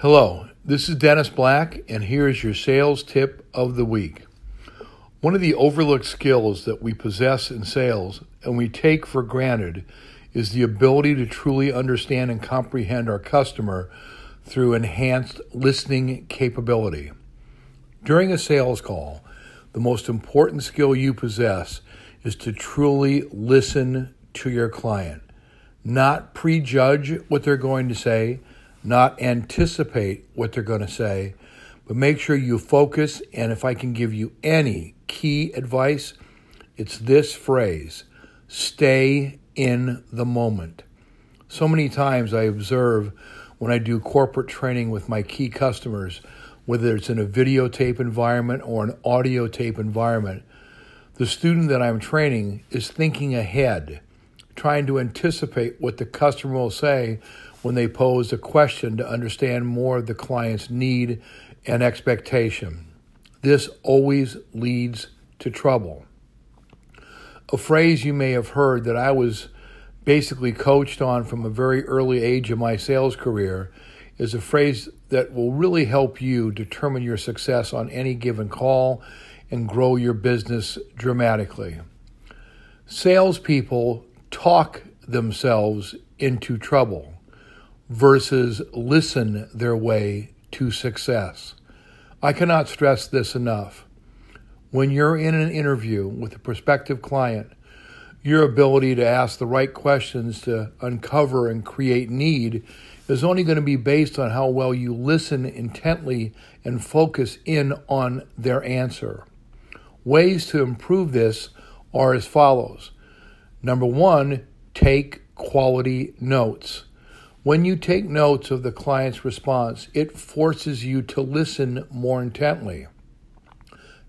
Hello, this is Dennis Black, and here is your sales tip of the week. One of the overlooked skills that we possess in sales and we take for granted is the ability to truly understand and comprehend our customer through enhanced listening capability. During a sales call, the most important skill you possess is to truly listen to your client, not prejudge what they're going to say not anticipate what they're going to say, but make sure you focus. And if I can give you any key advice, it's this phrase stay in the moment. So many times I observe when I do corporate training with my key customers, whether it's in a videotape environment or an audio tape environment, the student that I'm training is thinking ahead, trying to anticipate what the customer will say when they pose a question to understand more of the client's need and expectation. This always leads to trouble. A phrase you may have heard that I was basically coached on from a very early age of my sales career is a phrase that will really help you determine your success on any given call and grow your business dramatically. Salespeople talk themselves into trouble versus listen their way to success. I cannot stress this enough. When you're in an interview with a prospective client, your ability to ask the right questions to uncover and create need is only going to be based on how well you listen intently and focus in on their answer. Ways to improve this are as follows. Number one, take quality notes. When you take notes of the client's response, it forces you to listen more intently.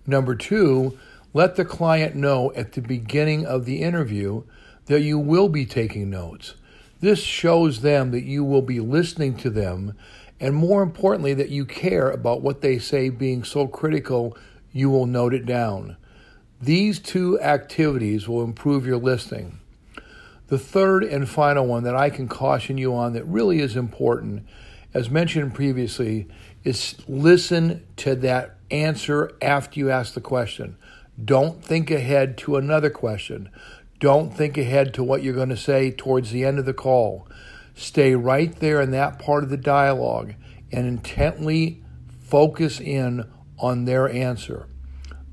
Number two, let the client know at the beginning of the interview that you will be taking notes. This shows them that you will be listening to them, and more importantly, that you care about what they say being so critical, you will note it down. These two activities will improve your listening. The third and final one that I can caution you on that really is important, as mentioned previously, is listen to that answer after you ask the question. Don't think ahead to another question. Don't think ahead to what you're going to say towards the end of the call. Stay right there in that part of the dialogue and intently focus in on their answer.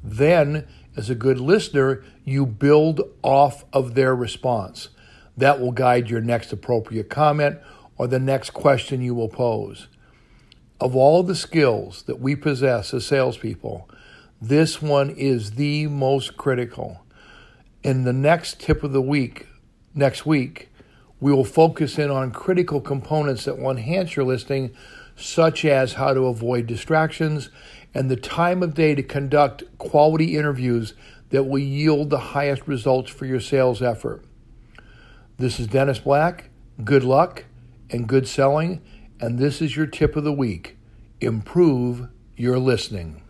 Then, as a good listener, you build off of their response. That will guide your next appropriate comment or the next question you will pose. Of all the skills that we possess as salespeople, this one is the most critical. In the next tip of the week, next week, we will focus in on critical components that will enhance your listing, such as how to avoid distractions and the time of day to conduct quality interviews that will yield the highest results for your sales effort. This is Dennis Black. Good luck and good selling. And this is your tip of the week improve your listening.